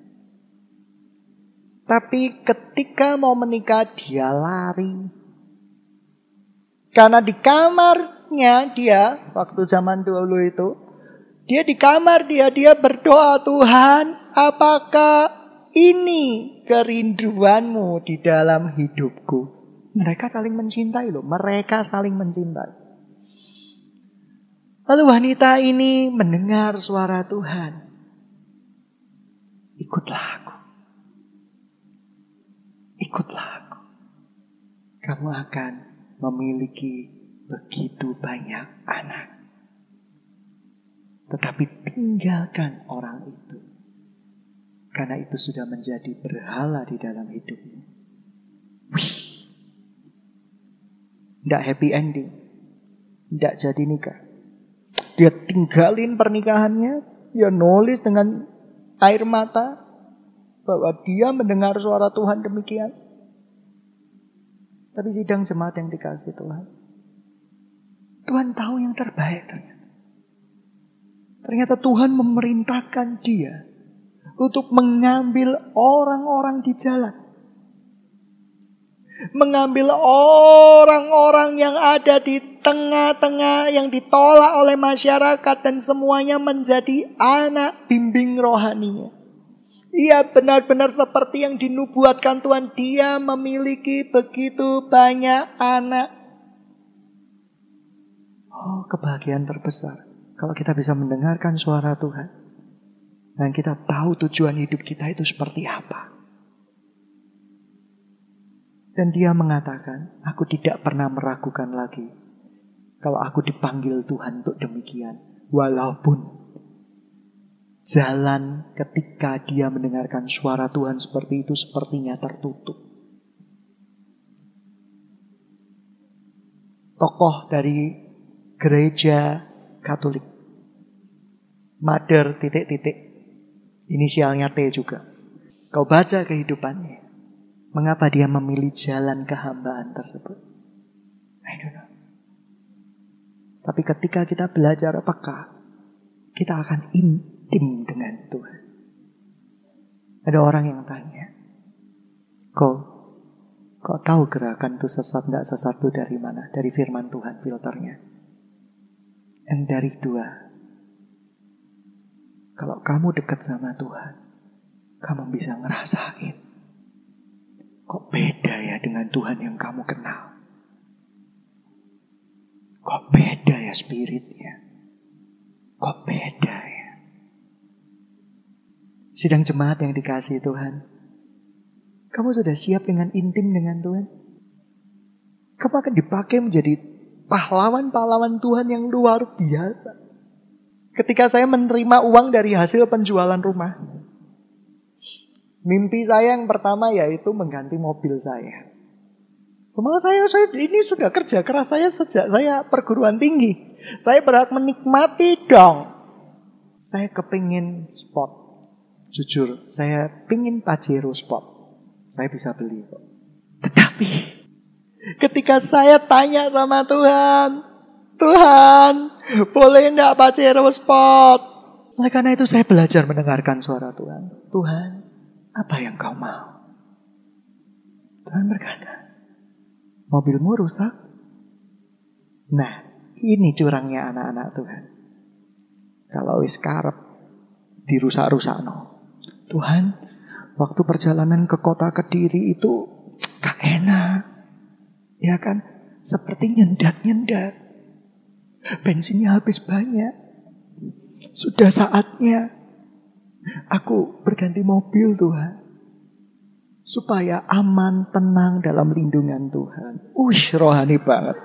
Tapi ketika mau menikah dia lari. Karena di kamarnya dia waktu zaman dulu itu dia di kamar dia dia berdoa Tuhan apakah ini kerinduanmu di dalam hidupku. Mereka saling mencintai loh, mereka saling mencintai. Lalu wanita ini mendengar suara Tuhan. Ikutlah aku. Ikutlah aku. Kamu akan memiliki begitu banyak anak. Tetapi tinggalkan orang itu. Karena itu sudah menjadi berhala di dalam hidupmu. Wih. Tidak happy ending. Tidak jadi nikah. Dia tinggalin pernikahannya. Dia nulis dengan air mata. Bahwa dia mendengar suara Tuhan demikian. Tapi sidang jemaat yang dikasih Tuhan. Tuhan tahu yang terbaik ternyata. Ternyata Tuhan memerintahkan dia untuk mengambil orang-orang di jalan. Mengambil orang-orang yang ada di tengah-tengah yang ditolak oleh masyarakat dan semuanya menjadi anak bimbing rohaninya. Ia benar-benar seperti yang dinubuatkan Tuhan. Dia memiliki begitu banyak anak. Oh, kebahagiaan terbesar kalau kita bisa mendengarkan suara Tuhan. Dan kita tahu tujuan hidup kita itu seperti apa. Dan dia mengatakan, aku tidak pernah meragukan lagi. Kalau aku dipanggil Tuhan untuk demikian. Walaupun jalan ketika dia mendengarkan suara Tuhan seperti itu sepertinya tertutup. Tokoh dari gereja Katolik. Mother titik-titik Inisialnya T juga. Kau baca kehidupannya. Mengapa dia memilih jalan kehambaan tersebut? I don't know. Tapi ketika kita belajar peka, kita akan intim dengan Tuhan. Ada orang yang tanya, kau, kau tahu gerakan itu sesat nggak sesat itu dari mana? Dari firman Tuhan filternya. Yang dari dua, kalau kamu dekat sama Tuhan, kamu bisa ngerasain. Kok beda ya dengan Tuhan yang kamu kenal? Kok beda ya spiritnya? Kok beda ya? Sidang jemaat yang dikasih Tuhan. Kamu sudah siap dengan intim dengan Tuhan? Kamu akan dipakai menjadi pahlawan-pahlawan Tuhan yang luar biasa. Ketika saya menerima uang dari hasil penjualan rumah. Mimpi saya yang pertama yaitu mengganti mobil saya. Rumah saya, saya ini sudah kerja keras saya sejak saya perguruan tinggi. Saya berhak menikmati dong. Saya kepingin sport. Jujur, saya pingin Pajero sport. Saya bisa beli kok. Tetapi ketika saya tanya sama Tuhan, Tuhan, boleh enggak Pajero spot? Oleh karena itu saya belajar mendengarkan suara Tuhan. Tuhan, apa yang kau mau? Tuhan berkata, mobilmu rusak. Nah, ini curangnya anak-anak Tuhan. Kalau wis karep dirusak-rusak no. Tuhan, waktu perjalanan ke kota Kediri itu gak enak. Ya kan? Seperti nyendat-nyendat. Bensinnya habis banyak. Sudah saatnya aku berganti mobil Tuhan. Supaya aman, tenang dalam lindungan Tuhan. Ush, rohani banget.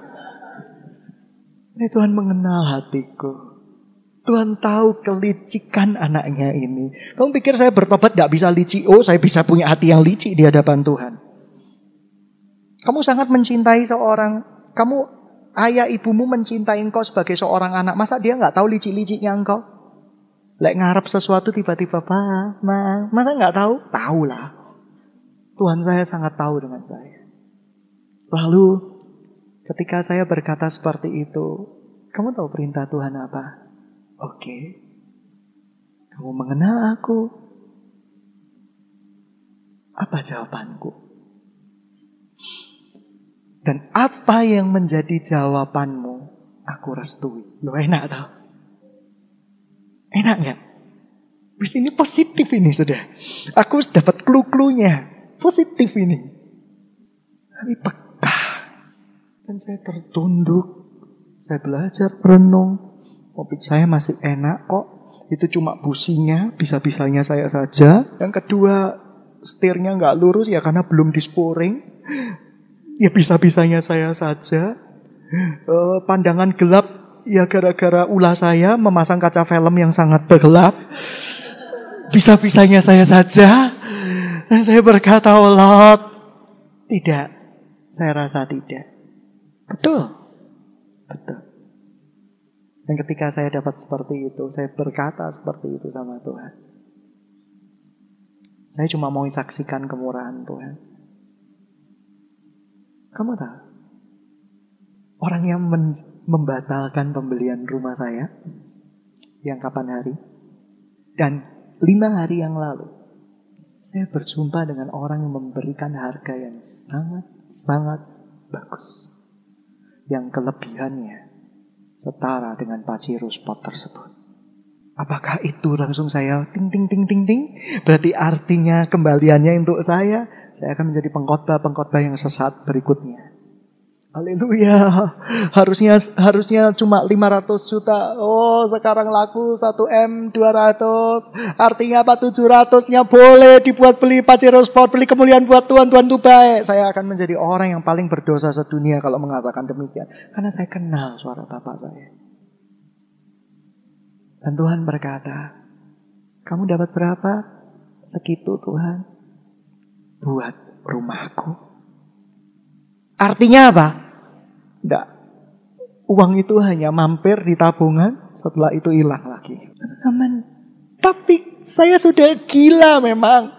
Ini Tuhan mengenal hatiku. Tuhan tahu kelicikan anaknya ini. Kamu pikir saya bertobat tidak bisa licik? Oh, saya bisa punya hati yang licik di hadapan Tuhan. Kamu sangat mencintai seorang. Kamu Ayah ibumu mencintai engkau sebagai seorang anak. Masa dia nggak tahu licik-liciknya engkau? Lek ngarep sesuatu tiba-tiba, Pak, Ma, masa nggak tahu? Tahu lah. Tuhan saya sangat tahu dengan saya. Lalu ketika saya berkata seperti itu, kamu tahu perintah Tuhan apa? Oke, kamu mengenal aku. Apa jawabanku? Dan apa yang menjadi jawabanmu? Aku restui. Lo enak tau? Enak nggak? Wis ini positif ini sudah. Aku dapat clue-cluenya. Positif ini. Tapi peka. Dan saya tertunduk. Saya belajar merenung. Mobil saya masih enak kok. Itu cuma businya, bisa-bisanya saya saja. Yang kedua, setirnya nggak lurus ya karena belum disporing. Ya bisa-bisanya saya saja. Uh, pandangan gelap ya gara-gara ulah saya memasang kaca film yang sangat gelap. Bisa-bisanya saya saja. Dan saya berkata, oh Lord, tidak. Saya rasa tidak. Betul. Betul. Dan ketika saya dapat seperti itu, saya berkata seperti itu sama Tuhan. Saya cuma mau saksikan kemurahan Tuhan. Kamu tahu? Orang yang membatalkan pembelian rumah saya, yang kapan hari, dan lima hari yang lalu, saya berjumpa dengan orang yang memberikan harga yang sangat-sangat bagus. Yang kelebihannya setara dengan Pajero Spot tersebut. Apakah itu langsung saya ting ting ting ting ting? Berarti artinya kembaliannya untuk saya, saya akan menjadi pengkhotbah-pengkhotbah yang sesat berikutnya. Haleluya. Harusnya harusnya cuma 500 juta. Oh, sekarang laku 1 M 200. Artinya apa 700-nya boleh dibuat beli Pajero Sport, beli kemuliaan buat Tuhan, Tuhan itu baik. Saya akan menjadi orang yang paling berdosa sedunia kalau mengatakan demikian. Karena saya kenal suara Bapak saya. Dan Tuhan berkata, kamu dapat berapa? Segitu Tuhan. Buat rumahku. Artinya apa? Tidak. Uang itu hanya mampir di tabungan, setelah itu hilang lagi. Aman. Tapi saya sudah gila memang.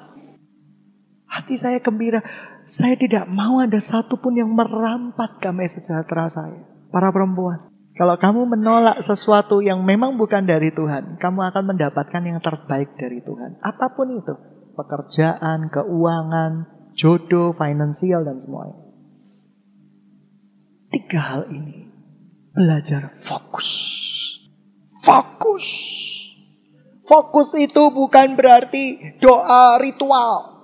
Hati saya gembira. Saya tidak mau ada satupun yang merampas damai sejahtera saya. Para perempuan. Kalau kamu menolak sesuatu yang memang bukan dari Tuhan, kamu akan mendapatkan yang terbaik dari Tuhan. Apa pun itu. Pekerjaan, keuangan, jodoh, finansial, dan semuanya. Tiga hal ini. Belajar fokus. Fokus. Fokus itu bukan berarti doa ritual.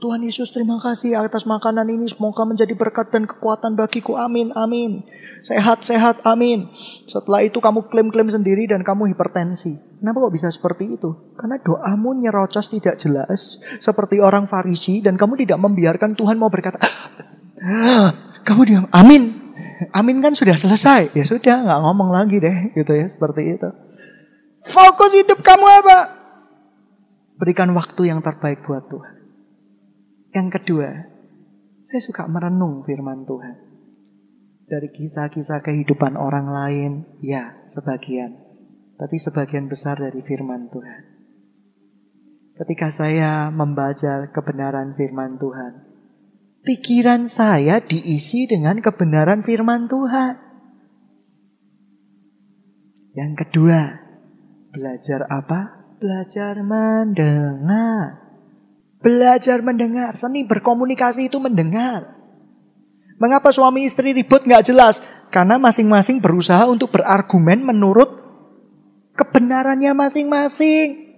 Tuhan Yesus terima kasih atas makanan ini semoga menjadi berkat dan kekuatan bagiku. Amin, amin. Sehat, sehat, amin. Setelah itu kamu klaim-klaim sendiri dan kamu hipertensi. Kenapa kok bisa seperti itu? Karena doamu nyerocos tidak jelas seperti orang Farisi dan kamu tidak membiarkan Tuhan mau berkata, kamu diam, amin. Amin kan sudah selesai. Ya sudah, nggak ngomong lagi deh, gitu ya, seperti itu. Fokus hidup kamu apa? Berikan waktu yang terbaik buat Tuhan. Yang kedua, saya suka merenung firman Tuhan. Dari kisah-kisah kehidupan orang lain, ya sebagian. Tapi sebagian besar dari firman Tuhan. Ketika saya membaca kebenaran firman Tuhan, pikiran saya diisi dengan kebenaran firman Tuhan. Yang kedua, belajar apa? Belajar mendengar. Belajar mendengar. Seni berkomunikasi itu mendengar. Mengapa suami istri ribut nggak jelas? Karena masing-masing berusaha untuk berargumen menurut kebenarannya masing-masing.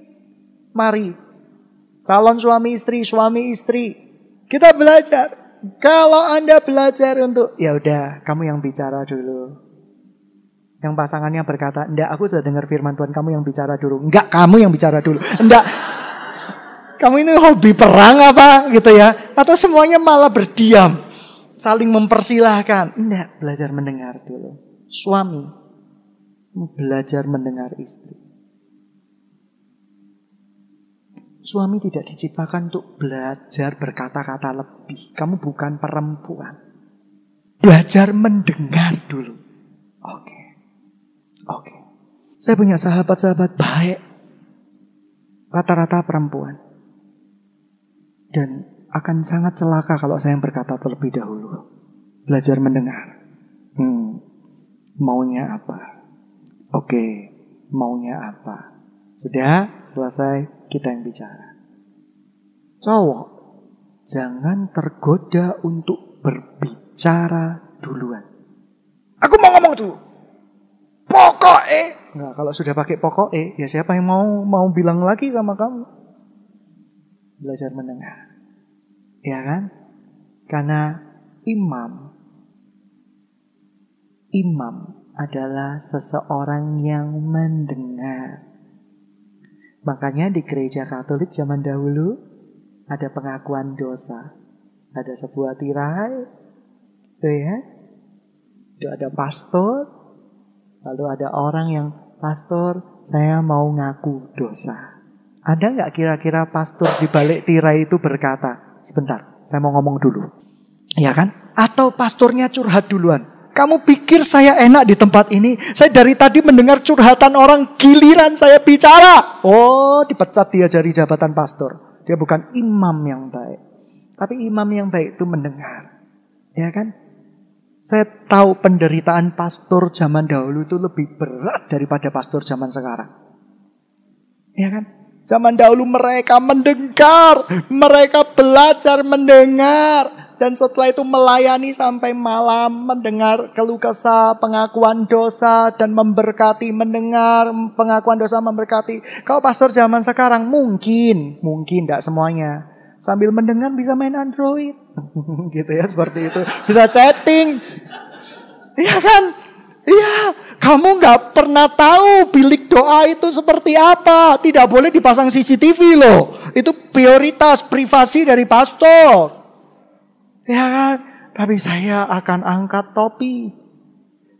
Mari, calon suami istri, suami istri, kita belajar. Kalau Anda belajar untuk ya udah, kamu yang bicara dulu. Yang pasangannya berkata, "Enggak, aku sudah dengar firman Tuhan, kamu yang bicara dulu." Enggak, kamu yang bicara dulu. Enggak. Kamu ini hobi perang apa gitu ya? Atau semuanya malah berdiam, saling mempersilahkan. Enggak, belajar mendengar dulu. Suami belajar mendengar istri. Suami tidak diciptakan untuk belajar berkata-kata lebih. Kamu bukan perempuan. Belajar mendengar dulu. Oke. Oke. Saya punya sahabat-sahabat baik. Rata-rata perempuan. Dan akan sangat celaka kalau saya yang berkata terlebih dahulu. Belajar mendengar. Hmm, maunya apa? Oke, maunya apa? Sudah selesai, kita yang bicara. Cowok, jangan tergoda untuk berbicara duluan. Aku mau ngomong tuh. Pokok eh. Nah, kalau sudah pakai pokok eh, ya siapa yang mau mau bilang lagi sama kamu? Belajar mendengar. Ya kan? Karena imam imam adalah seseorang yang mendengar. Makanya di gereja Katolik zaman dahulu ada pengakuan dosa. Ada sebuah tirai, itu ya. Itu ada pastor, lalu ada orang yang pastor, saya mau ngaku dosa. Ada nggak kira-kira pastor di balik tirai itu berkata, Sebentar, saya mau ngomong dulu. Ya kan? Atau pastornya curhat duluan. Kamu pikir saya enak di tempat ini? Saya dari tadi mendengar curhatan orang, giliran saya bicara. Oh, dipecat dia dari jabatan pastor. Dia bukan imam yang baik. Tapi imam yang baik itu mendengar. Ya kan? Saya tahu penderitaan pastor zaman dahulu itu lebih berat daripada pastor zaman sekarang. Ya kan? Zaman dahulu mereka mendengar, mereka belajar mendengar. Dan setelah itu melayani sampai malam, mendengar keluh kesah, pengakuan dosa, dan memberkati, mendengar pengakuan dosa, memberkati. Kalau pastor zaman sekarang mungkin, mungkin tidak semuanya. Sambil mendengar bisa main Android. gitu ya, seperti itu. Bisa chatting. Iya kan? Iya, kamu nggak pernah tahu bilik doa itu seperti apa. Tidak boleh dipasang CCTV loh. Itu prioritas privasi dari pastor. Ya kan? Tapi saya akan angkat topi.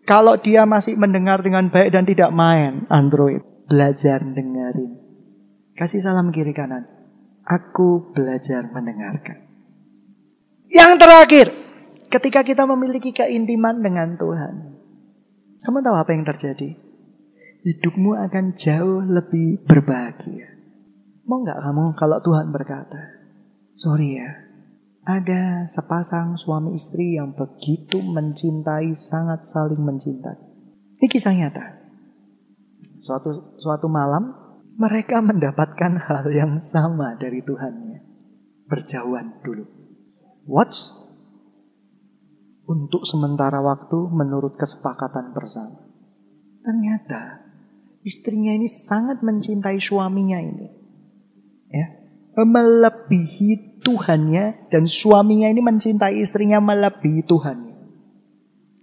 Kalau dia masih mendengar dengan baik dan tidak main Android. Belajar dengerin. Kasih salam kiri kanan. Aku belajar mendengarkan. Yang terakhir. Ketika kita memiliki keintiman dengan Tuhan. Kamu tahu apa yang terjadi? Hidupmu akan jauh lebih berbahagia. Mau nggak kamu kalau Tuhan berkata, sorry ya, ada sepasang suami istri yang begitu mencintai, sangat saling mencintai. Ini kisah nyata. Suatu, suatu malam, mereka mendapatkan hal yang sama dari Tuhannya. Berjauhan dulu. What's untuk sementara waktu menurut kesepakatan bersama. Ternyata istrinya ini sangat mencintai suaminya ini. Ya, melebihi Tuhannya dan suaminya ini mencintai istrinya melebihi Tuhannya.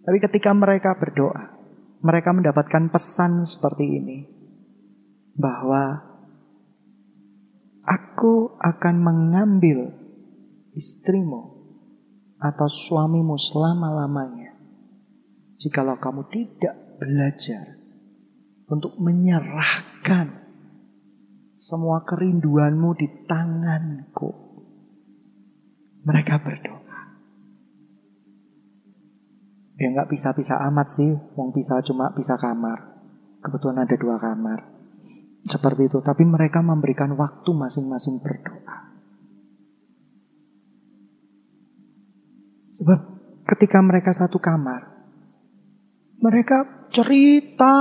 Tapi ketika mereka berdoa, mereka mendapatkan pesan seperti ini. Bahwa aku akan mengambil istrimu atau suamimu selama-lamanya. Jikalau kamu tidak belajar untuk menyerahkan semua kerinduanmu di tanganku. Mereka berdoa. Ya nggak bisa-bisa amat sih, wong bisa cuma bisa kamar. Kebetulan ada dua kamar. Seperti itu, tapi mereka memberikan waktu masing-masing berdoa. Sebab ketika mereka satu kamar, mereka cerita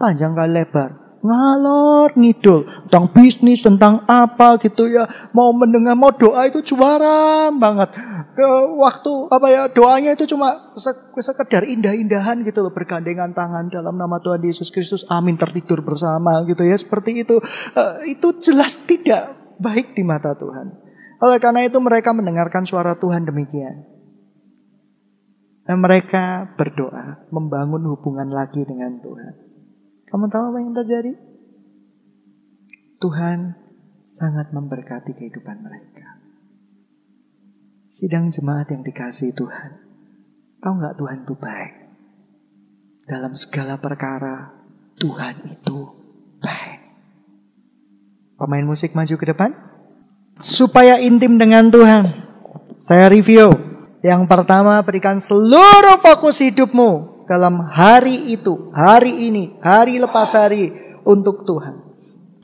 panjang kali lebar. Ngalor ngidul tentang bisnis, tentang apa gitu ya. Mau mendengar, mau doa itu juara banget. Ke waktu apa ya doanya itu cuma sekedar indah-indahan gitu loh. Bergandengan tangan dalam nama Tuhan Yesus Kristus. Amin tertidur bersama gitu ya. Seperti itu. Uh, itu jelas tidak baik di mata Tuhan. Oleh karena itu mereka mendengarkan suara Tuhan demikian. Dan mereka berdoa, membangun hubungan lagi dengan Tuhan. Kamu tahu apa yang terjadi? Tuhan sangat memberkati kehidupan mereka. Sidang jemaat yang dikasih Tuhan. Tahu nggak Tuhan itu baik? Dalam segala perkara, Tuhan itu baik. Pemain musik maju ke depan supaya intim dengan Tuhan. Saya review. Yang pertama, berikan seluruh fokus hidupmu dalam hari itu, hari ini, hari lepas hari untuk Tuhan.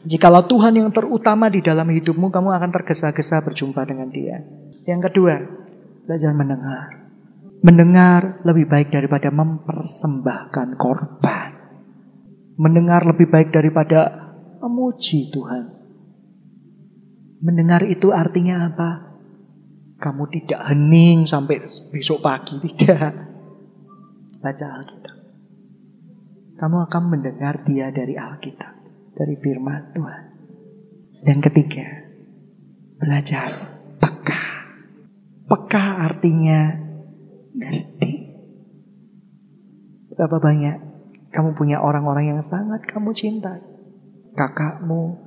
Jikalau Tuhan yang terutama di dalam hidupmu, kamu akan tergesa-gesa berjumpa dengan Dia. Yang kedua, belajar mendengar. Mendengar lebih baik daripada mempersembahkan korban. Mendengar lebih baik daripada memuji Tuhan. Mendengar itu artinya apa? Kamu tidak hening sampai besok pagi, tidak. Baca Alkitab. Kamu akan mendengar dia dari Alkitab dari firman Tuhan. Yang ketiga, belajar peka. Peka artinya ngerti. Berapa banyak kamu punya orang-orang yang sangat kamu cintai? Kakakmu,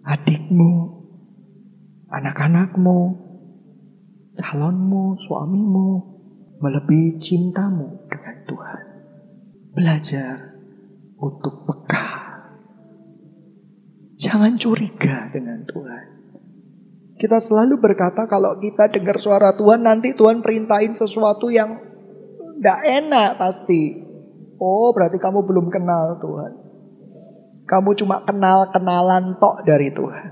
adikmu, anak-anakmu, calonmu, suamimu, melebihi cintamu Tuhan. Belajar untuk peka Jangan curiga dengan Tuhan. Kita selalu berkata kalau kita dengar suara Tuhan nanti Tuhan perintahin sesuatu yang tidak enak pasti. Oh berarti kamu belum kenal Tuhan. Kamu cuma kenal-kenalan tok dari Tuhan.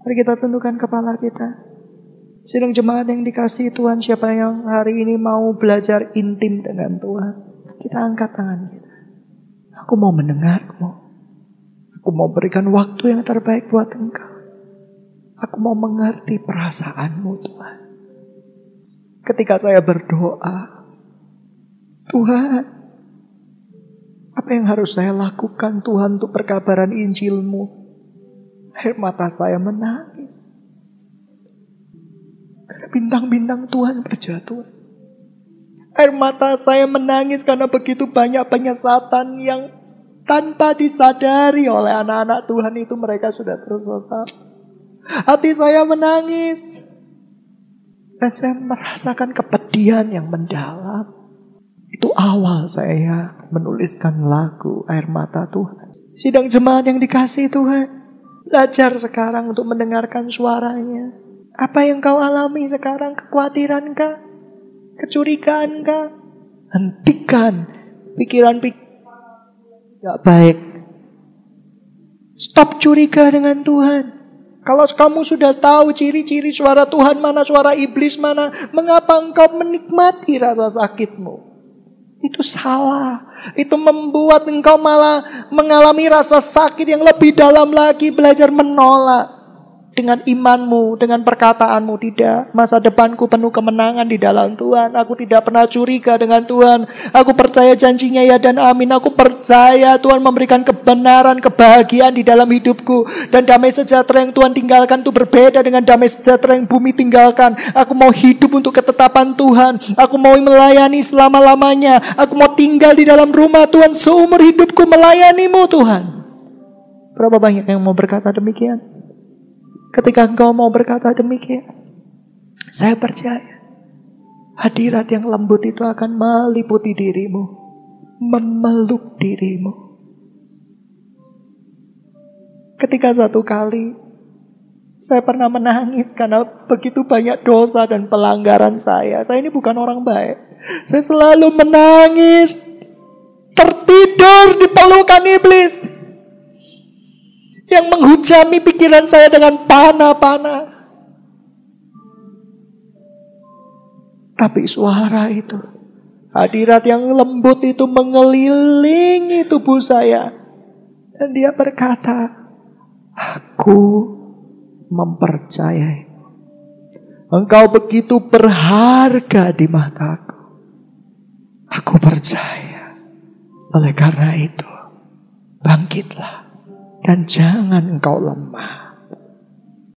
Mari kita tundukkan kepala kita. Sidang jemaat yang dikasih Tuhan siapa yang hari ini mau belajar intim dengan Tuhan. Kita angkat tangan kita. Aku mau mendengarmu. Aku mau berikan waktu yang terbaik buat engkau. Aku mau mengerti perasaanmu Tuhan. Ketika saya berdoa, Tuhan, apa yang harus saya lakukan Tuhan untuk perkabaran Injilmu? Air mata saya menangis. Bintang-bintang Tuhan berjatuh. Air mata saya menangis karena begitu banyak penyesatan yang tanpa disadari oleh anak-anak Tuhan itu mereka sudah tersesat. Hati saya menangis. Dan saya merasakan kepedihan yang mendalam. Itu awal saya menuliskan lagu Air Mata Tuhan. Sidang jemaat yang dikasih Tuhan. Belajar sekarang untuk mendengarkan suaranya. Apa yang kau alami sekarang? Kekhawatiran kah? Kecurigaan kah? Hentikan pikiran-pikiran Gak baik. Stop curiga dengan Tuhan. Kalau kamu sudah tahu ciri-ciri suara Tuhan mana, suara iblis mana, mengapa engkau menikmati rasa sakitmu? Itu salah. Itu membuat engkau malah mengalami rasa sakit yang lebih dalam lagi, belajar menolak dengan imanmu, dengan perkataanmu. Tidak, masa depanku penuh kemenangan di dalam Tuhan. Aku tidak pernah curiga dengan Tuhan. Aku percaya janjinya ya dan amin. Aku percaya Tuhan memberikan kebenaran, kebahagiaan di dalam hidupku. Dan damai sejahtera yang Tuhan tinggalkan itu berbeda dengan damai sejahtera yang bumi tinggalkan. Aku mau hidup untuk ketetapan Tuhan. Aku mau melayani selama-lamanya. Aku mau tinggal di dalam rumah Tuhan seumur hidupku melayanimu Tuhan. Berapa banyak yang mau berkata demikian? Ketika engkau mau berkata demikian, saya percaya hadirat yang lembut itu akan meliputi dirimu, memeluk dirimu. Ketika satu kali saya pernah menangis karena begitu banyak dosa dan pelanggaran saya. Saya ini bukan orang baik. Saya selalu menangis, tertidur di pelukan iblis yang menghujami pikiran saya dengan panah-panah. Tapi suara itu, hadirat yang lembut itu mengelilingi tubuh saya. Dan dia berkata, aku mempercayai. Engkau begitu berharga di mataku. Aku percaya. Oleh karena itu, bangkitlah dan jangan engkau lemah.